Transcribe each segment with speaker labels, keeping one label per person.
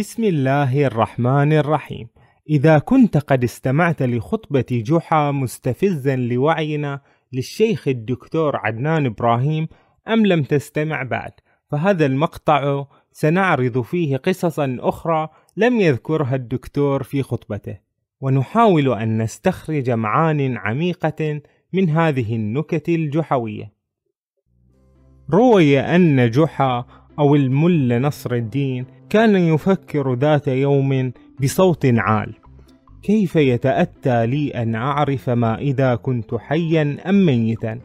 Speaker 1: بسم الله الرحمن الرحيم. إذا كنت قد استمعت لخطبة جحا مستفزا لوعينا للشيخ الدكتور عدنان إبراهيم أم لم تستمع بعد؟ فهذا المقطع سنعرض فيه قصصا أخرى لم يذكرها الدكتور في خطبته. ونحاول أن نستخرج معان عميقة من هذه النكت الجحوية. روي أن جحا أو المل نصر الدين كان يفكر ذات يوم بصوت عال. كيف يتأتى لي أن أعرف ما إذا كنت حيا أم ميتا؟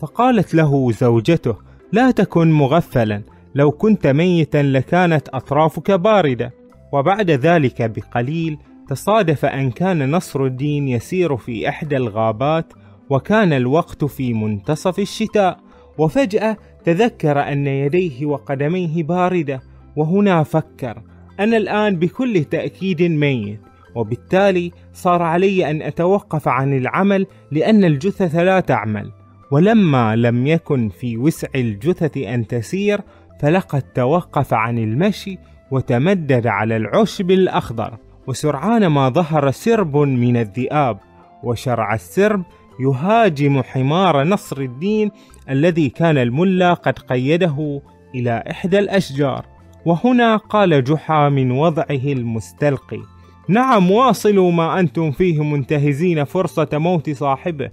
Speaker 1: فقالت له زوجته لا تكن مغفلا لو كنت ميتا لكانت أطرافك باردة. وبعد ذلك بقليل تصادف أن كان نصر الدين يسير في إحدى الغابات وكان الوقت في منتصف الشتاء وفجأة تذكر أن يديه وقدميه باردة. وهنا فكر أنا الآن بكل تأكيد ميت وبالتالي صار علي أن أتوقف عن العمل لأن الجثث لا تعمل. ولما لم يكن في وسع الجثث أن تسير فلقد توقف عن المشي وتمدد على العشب الأخضر وسرعان ما ظهر سرب من الذئاب وشرع السرب يهاجم حمار نصر الدين الذي كان الملا قد قيده إلى إحدى الأشجار. وهنا قال جحا من وضعه المستلقي. نعم واصلوا ما أنتم فيه منتهزين فرصة موت صاحبه.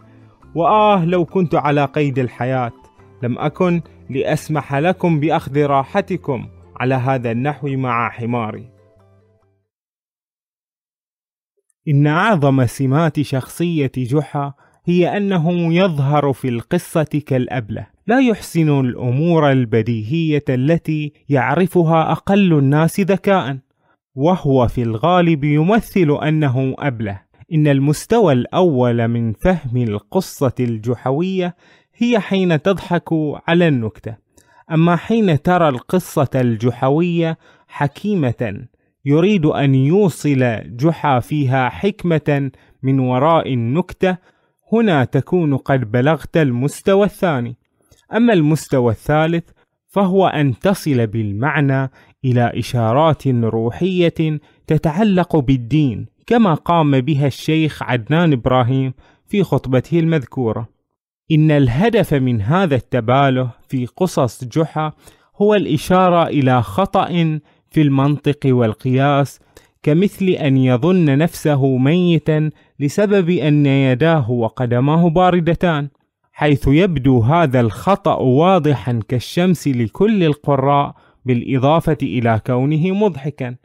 Speaker 1: وآه لو كنت على قيد الحياة. لم أكن لأسمح لكم بأخذ راحتكم على هذا النحو مع حماري. إن أعظم سمات شخصية جحا هي أنه يظهر في القصة كالأبلة. لا يحسن الأمور البديهية التي يعرفها أقل الناس ذكاء وهو في الغالب يمثل أنه أبلة. إن المستوى الأول من فهم القصة الجحوية هي حين تضحك على النكتة. أما حين ترى القصة الجحوية حكيمة يريد أن يوصل جحا فيها حكمة من وراء النكتة هنا تكون قد بلغت المستوى الثاني. أما المستوى الثالث فهو أن تصل بالمعنى إلى إشارات روحية تتعلق بالدين كما قام بها الشيخ عدنان إبراهيم في خطبته المذكورة. إن الهدف من هذا التباله في قصص جحا هو الإشارة إلى خطأ في المنطق والقياس كمثل أن يظن نفسه ميتا لسبب أن يداه وقدماه باردتان. حيث يبدو هذا الخطأ واضحا كالشمس لكل القراء بالإضافة إلى كونه مضحكا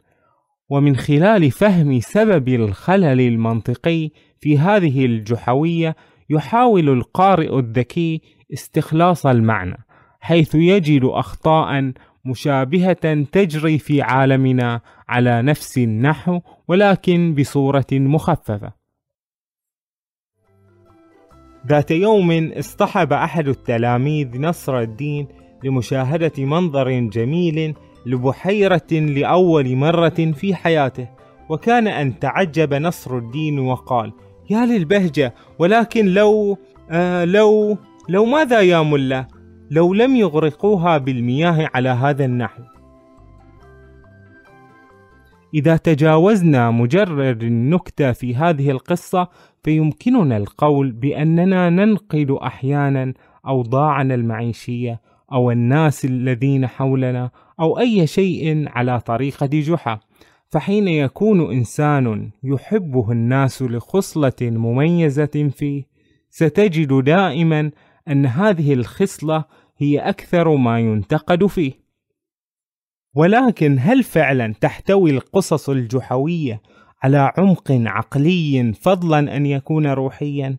Speaker 1: ومن خلال فهم سبب الخلل المنطقي في هذه الجحوية يحاول القارئ الذكي استخلاص المعنى حيث يجد أخطاء مشابهة تجري في عالمنا على نفس النحو ولكن بصورة مخففة. ذات يوم اصطحب أحد التلاميذ نصر الدين لمشاهدة منظر جميل لبحيرة لأول مرة في حياته، وكان أن تعجب نصر الدين وقال: يا للبهجة ولكن لو آه لو لو ماذا يا ملا؟ لو لم يغرقوها بالمياه على هذا النحو. إذا تجاوزنا مجرد النكتة في هذه القصة فيمكننا القول بأننا ننقل أحيانا أوضاعنا المعيشية أو الناس الذين حولنا أو أي شيء على طريقة جحا فحين يكون إنسان يحبه الناس لخصلة مميزة فيه ستجد دائما أن هذه الخصلة هي أكثر ما ينتقد فيه. ولكن هل فعلا تحتوي القصص الجحوية على عمق عقلي فضلا أن يكون روحيا؟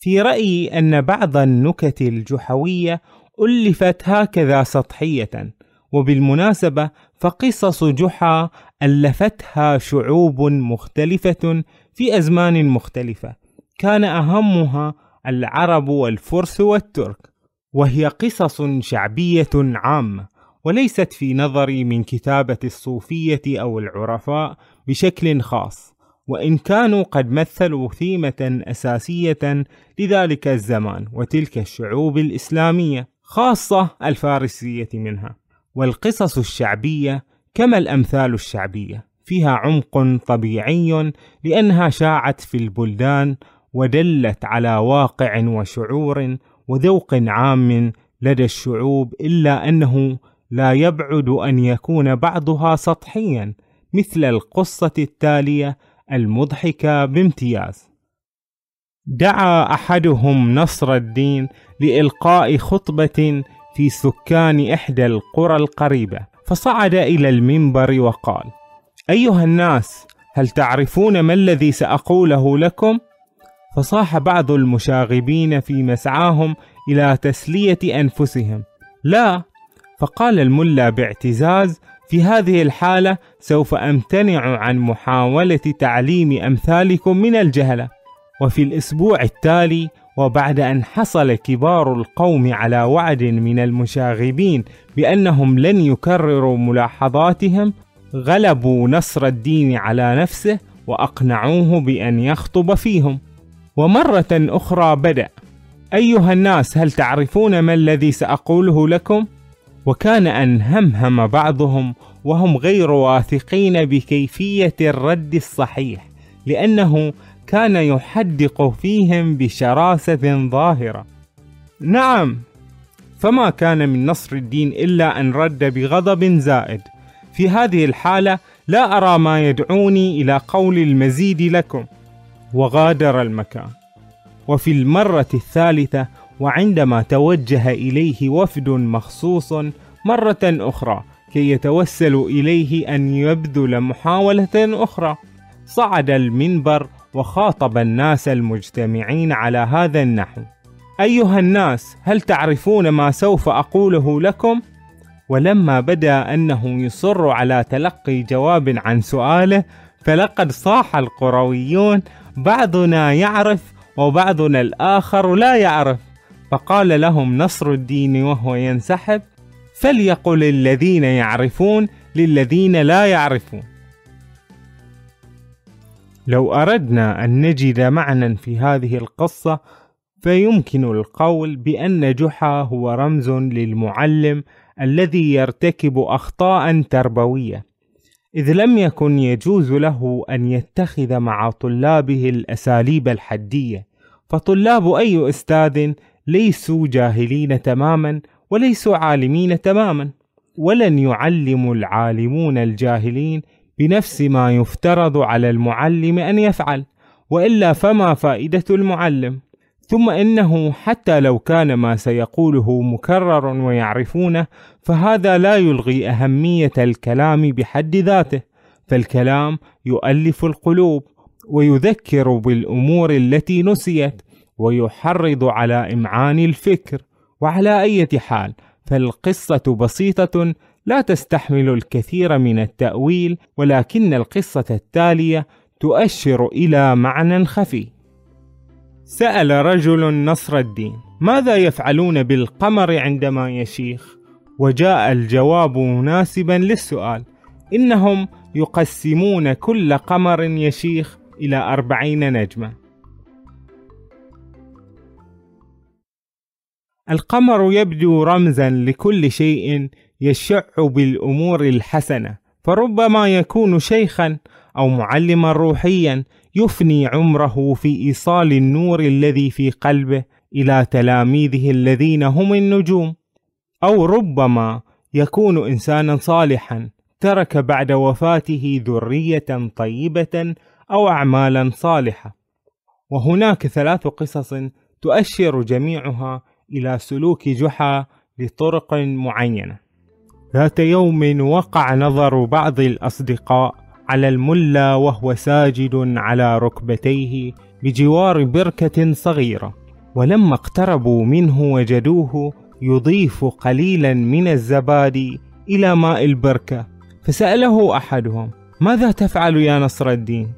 Speaker 1: في رأيي أن بعض النكت الجحوية ألفت هكذا سطحية وبالمناسبة فقصص جحا ألفتها شعوب مختلفة في أزمان مختلفة كان أهمها العرب والفرس والترك وهي قصص شعبية عامة وليست في نظري من كتابة الصوفية أو العرفاء بشكل خاص وإن كانوا قد مثلوا ثيمة أساسية لذلك الزمان وتلك الشعوب الإسلامية خاصة الفارسية منها. والقصص الشعبية كما الأمثال الشعبية فيها عمق طبيعي لأنها شاعت في البلدان ودلت على واقع وشعور وذوق عام لدى الشعوب إلا أنه لا يبعد أن يكون بعضها سطحيا مثل القصة التالية المضحكة بامتياز. دعا أحدهم نصر الدين لإلقاء خطبة في سكان إحدى القرى القريبة، فصعد إلى المنبر وقال: أيها الناس، هل تعرفون ما الذي سأقوله لكم؟ فصاح بعض المشاغبين في مسعاهم إلى تسلية أنفسهم: لا، فقال الملا باعتزاز: في هذه الحالة سوف أمتنع عن محاولة تعليم أمثالكم من الجهلة. وفي الأسبوع التالي وبعد أن حصل كبار القوم على وعد من المشاغبين بأنهم لن يكرروا ملاحظاتهم غلبوا نصر الدين على نفسه وأقنعوه بأن يخطب فيهم ومرة أخرى بدأ أيها الناس هل تعرفون ما الذي سأقوله لكم؟ وكان أن همهم بعضهم وهم غير واثقين بكيفية الرد الصحيح لأنه كان يحدق فيهم بشراسة ظاهرة. نعم، فما كان من نصر الدين إلا أن رد بغضب زائد. في هذه الحالة لا أرى ما يدعوني إلى قول المزيد لكم. وغادر المكان. وفي المرة الثالثة وعندما توجه إليه وفد مخصوص مرة أخرى كي يتوسلوا إليه أن يبذل محاولة أخرى. صعد المنبر وخاطب الناس المجتمعين على هذا النحو. أيها الناس هل تعرفون ما سوف أقوله لكم؟ ولما بدا أنه يصر على تلقي جواب عن سؤاله فلقد صاح القرويون بعضنا يعرف وبعضنا الآخر لا يعرف. فقال لهم نصر الدين وهو ينسحب فليقل الذين يعرفون للذين لا يعرفون. لو أردنا أن نجد معنى في هذه القصة فيمكن القول بأن جحا هو رمز للمعلم الذي يرتكب أخطاء تربوية إذ لم يكن يجوز له أن يتخذ مع طلابه الأساليب الحدية. فطلاب أي أستاذ ليسوا جاهلين تماما وليسوا عالمين تماما. ولن يعلم العالمون الجاهلين بنفس ما يفترض على المعلم أن يفعل وإلا فما فائدة المعلم. ثم إنه حتى لو كان ما سيقوله مكرر ويعرفونه فهذا لا يلغي أهمية الكلام بحد ذاته. فالكلام يؤلف القلوب ويذكر بالأمور التي نسيت. ويحرض على إمعان الفكر وعلى أي حال فالقصة بسيطة لا تستحمل الكثير من التأويل ولكن القصة التالية تؤشر إلى معنى خفي. سأل رجل نصر الدين ماذا يفعلون بالقمر عندما يشيخ وجاء الجواب مناسبا للسؤال إنهم يقسمون كل قمر يشيخ إلى أربعين نجمه القمر يبدو رمزا لكل شيء يشع بالأمور الحسنة فربما يكون شيخا أو معلما روحيا يفني عمره في إيصال النور الذي في قلبه إلى تلاميذه الذين هم النجوم. أو ربما يكون انسانا صالحا ترك بعد وفاته ذرية طيبة أو اعمالا صالحة. وهناك ثلاث قصص تؤشر جميعها إلى سلوك جحا لطرق معينة. ذات يوم وقع نظر بعض الأصدقاء على الملا وهو ساجد على ركبتيه بجوار بركة صغيرة، ولما اقتربوا منه وجدوه يضيف قليلا من الزبادي إلى ماء البركة، فسأله أحدهم: ماذا تفعل يا نصر الدين؟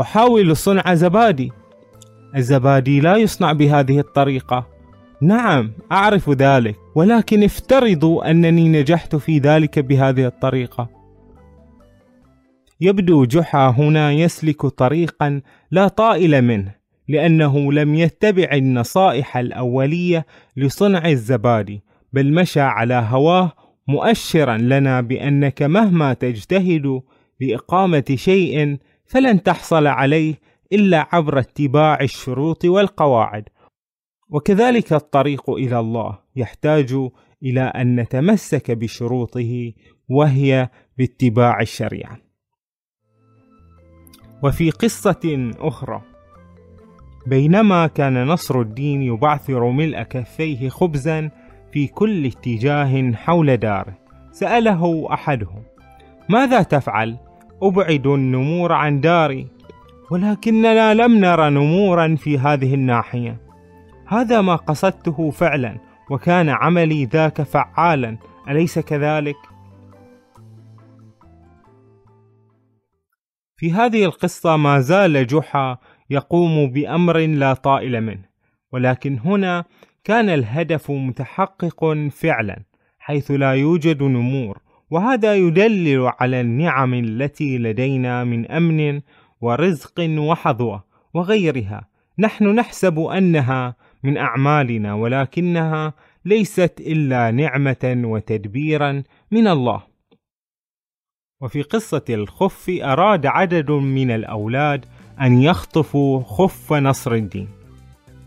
Speaker 1: أحاول صنع زبادي. الزبادي لا يصنع بهذه الطريقة، نعم أعرف ذلك ولكن افترضوا أنني نجحت في ذلك بهذه الطريقة. يبدو جحا هنا يسلك طريقا لا طائل منه لأنه لم يتبع النصائح الأولية لصنع الزبادي بل مشى على هواه مؤشرا لنا بأنك مهما تجتهد لإقامة شيء فلن تحصل عليه إلا عبر اتباع الشروط والقواعد. وكذلك الطريق إلى الله يحتاج إلى أن نتمسك بشروطه وهي باتباع الشريعة وفي قصة أخرى بينما كان نصر الدين يبعثر ملء كفيه خبزا في كل اتجاه حول داره سأله أحدهم ماذا تفعل؟ أبعد النمور عن داري ولكننا لم نرى نمورا في هذه الناحية هذا ما قصدته فعلا وكان عملي ذاك فعالا أليس كذلك؟ في هذه القصة ما زال جحا يقوم بأمر لا طائل منه ولكن هنا كان الهدف متحقق فعلا حيث لا يوجد نمور وهذا يدلل على النعم التي لدينا من أمن ورزق وحظوة وغيرها نحن نحسب أنها من أعمالنا ولكنها ليست إلا نعمة وتدبيرا من الله. وفي قصة الخف أراد عدد من الأولاد أن يخطفوا خف نصر الدين.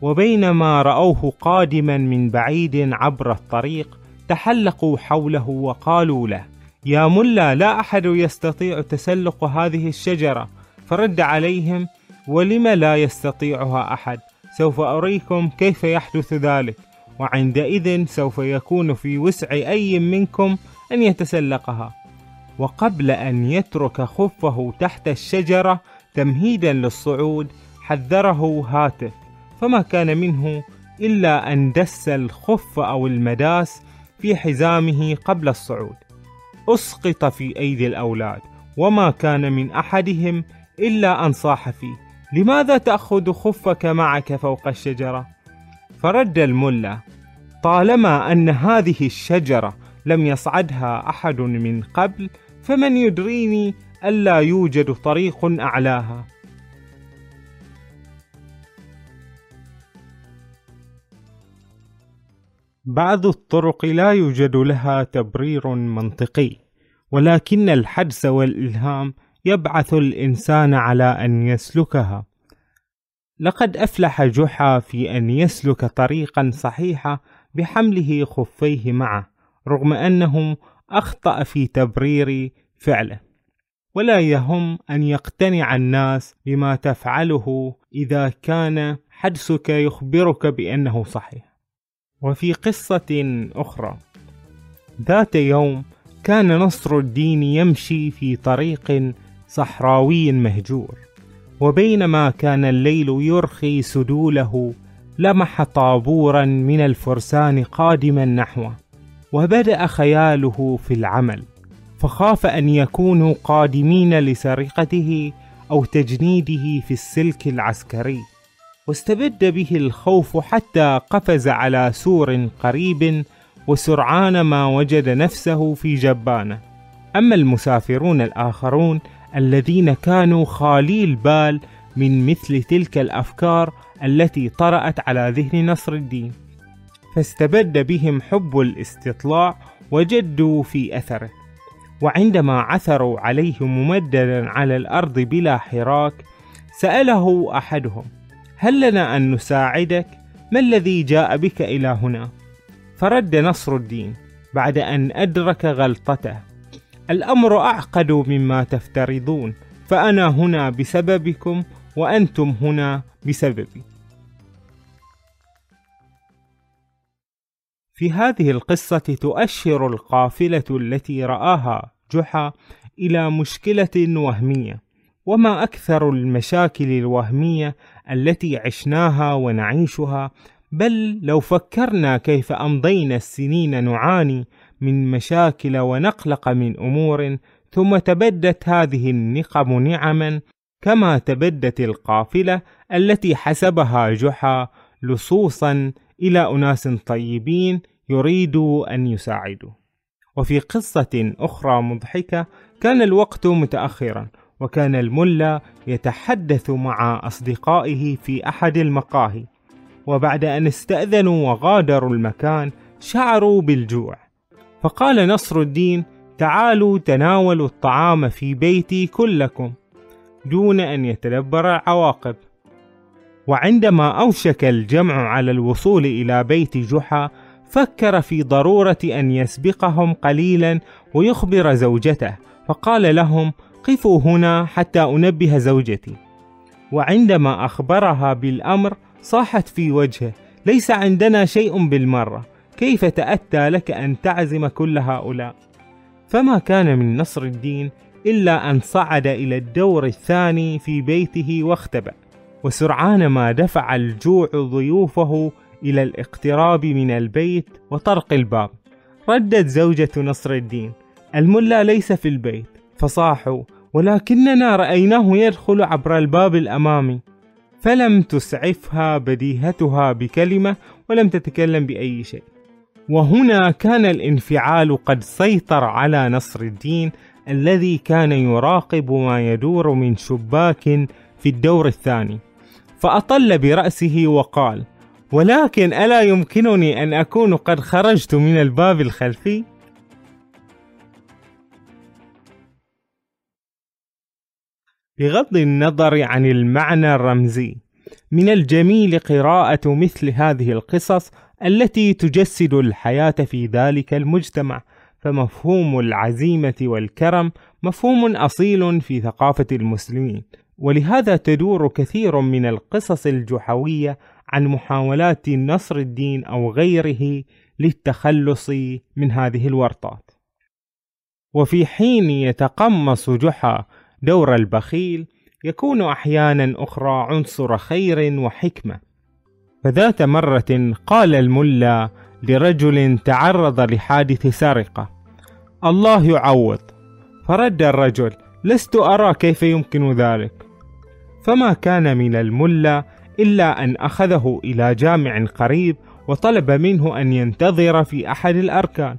Speaker 1: وبينما رأوه قادما من بعيد عبر الطريق تحلقوا حوله وقالوا له يا ملا لا أحد يستطيع تسلق هذه الشجرة فرد عليهم ولم لا يستطيعها أحد؟ سوف أريكم كيف يحدث ذلك وعندئذ سوف يكون في وسع أي منكم أن يتسلقها. وقبل أن يترك خفه تحت الشجرة تمهيدا للصعود حذره هاتف فما كان منه إلا أن دس الخف أو المداس في حزامه قبل الصعود. أسقط في أيدي الأولاد وما كان من أحدهم إلا أن صاح فيه. لماذا تأخذ خفك معك فوق الشجرة؟ فرد الملا طالما أن هذه الشجرة لم يصعدها أحد من قبل فمن يدريني ألا يوجد طريق أعلاها؟ بعض الطرق لا يوجد لها تبرير منطقي ولكن الحدس والإلهام يبعث الإنسان على أن يسلكها. لقد أفلح جحا في أن يسلك طريقا صحيحا بحمله خفيه معه رغم أنه أخطأ في تبرير فعله. ولا يهم أن يقتنع الناس بما تفعله إذا كان حدسك يخبرك بأنه صحيح. وفي قصة أخرى ذات يوم كان نصر الدين يمشي في طريق صحراوي مهجور. وبينما كان الليل يرخي سدوله لمح طابورا من الفرسان قادما نحوه وبدأ خياله في العمل. فخاف أن يكونوا قادمين لسرقته أو تجنيده في السلك العسكري. واستبد به الخوف حتى قفز على سور قريب وسرعان ما وجد نفسه في جبانه. أما المسافرون الآخرون الذين كانوا خالي البال من مثل تلك الأفكار التي طرأت على ذهن نصر الدين فاستبد بهم حب الاستطلاع وجدوا في أثره وعندما عثروا عليه ممددا على الأرض بلا حراك سأله أحدهم هل لنا أن نساعدك؟ ما الذي جاء بك إلى هنا؟ فرد نصر الدين بعد أن أدرك غلطته الأمر أعقد مما تفترضون فأنا هنا بسببكم وأنتم هنا بسببي. في هذه القصة تؤشر القافلة التي رآها جحا إلى مشكلة وهمية وما أكثر المشاكل الوهمية التي عشناها ونعيشها بل لو فكرنا كيف أمضينا السنين نعاني من مشاكل ونقلق من أمور ثم تبدت هذه النقم نعما كما تبدت القافلة التي حسبها جحا لصوصا إلى أناس طيبين يريدوا أن يساعدوا. وفي قصة أخرى مضحكة كان الوقت متأخرا وكان الملا يتحدث مع أصدقائه في أحد المقاهي. وبعد أن استأذنوا وغادروا المكان شعروا بالجوع. فقال نصر الدين تعالوا تناولوا الطعام في بيتي كلكم دون أن يتدبر العواقب. وعندما أوشك الجمع على الوصول إلى بيت جحا فكر في ضرورة أن يسبقهم قليلا ويخبر زوجته فقال لهم قفوا هنا حتى أنبه زوجتي. وعندما أخبرها بالأمر صاحت في وجهه ليس عندنا شيء بالمرة. كيف تأتى لك أن تعزم كل هؤلاء؟ فما كان من نصر الدين إلا أن صعد إلى الدور الثاني في بيته واختبأ وسرعان ما دفع الجوع ضيوفه إلى الاقتراب من البيت وطرق الباب. ردت زوجة نصر الدين الملا ليس في البيت فصاحوا ولكننا رأيناه يدخل عبر الباب الأمامي. فلم تسعفها بديهتها بكلمة ولم تتكلم بأي شيء. وهنا كان الانفعال قد سيطر على نصر الدين الذي كان يراقب ما يدور من شباك في الدور الثاني فأطل برأسه وقال ولكن ألا يمكنني أن أكون قد خرجت من الباب الخلفي؟ بغض النظر عن المعنى الرمزي من الجميل قراءة مثل هذه القصص التي تجسد الحياة في ذلك المجتمع فمفهوم العزيمة والكرم مفهوم أصيل في ثقافة المسلمين. ولهذا تدور كثير من القصص الجحوية عن محاولات نصر الدين أو غيره للتخلص من هذه الورطات. وفي حين يتقمص جحا دور البخيل يكون أحيانا أخرى عنصر خير وحكمة. فذات مرة قال الملا لرجل تعرض لحادث سرقة. الله يعوض. فرد الرجل لست أرى كيف يمكن ذلك. فما كان من الملا إلا أن أخذه إلى جامع قريب وطلب منه أن ينتظر في أحد الأركان.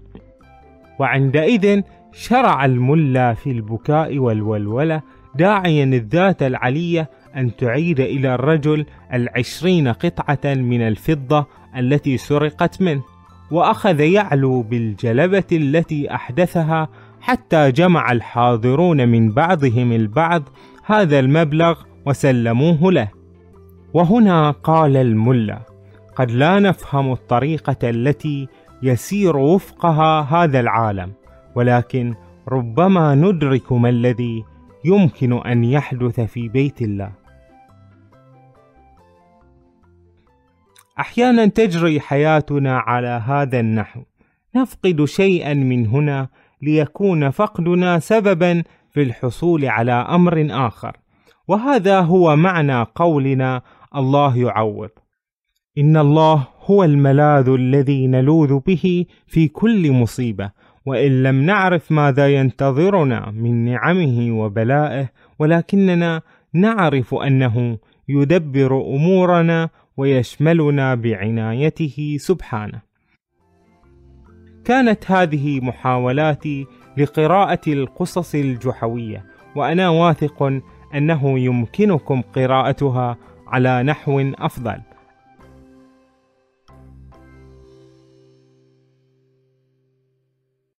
Speaker 1: وعندئذ شرع الملا في البكاء والولولة داعيا الذات العلية أن تعيد إلى الرجل العشرين قطعة من الفضة التي سرقت منه وأخذ يعلو بالجلبة التي أحدثها حتى جمع الحاضرون من بعضهم البعض هذا المبلغ وسلموه له. وهنا قال الملا قد لا نفهم الطريقة التي يسير وفقها هذا العالم ولكن ربما ندرك ما الذي يمكن أن يحدث في بيت الله. أحيانا تجري حياتنا على هذا النحو. نفقد شيئا من هنا ليكون فقدنا سببا في الحصول على أمر آخر. وهذا هو معنى قولنا الله يعوض. إن الله هو الملاذ الذي نلوذ به في كل مصيبة وإن لم نعرف ماذا ينتظرنا من نعمه وبلائه ولكننا نعرف أنه يدبر أمورنا ويشملنا بعنايته سبحانه. كانت هذه محاولاتي لقراءة القصص الجحوية وأنا واثق أنه يمكنكم قراءتها على نحو أفضل.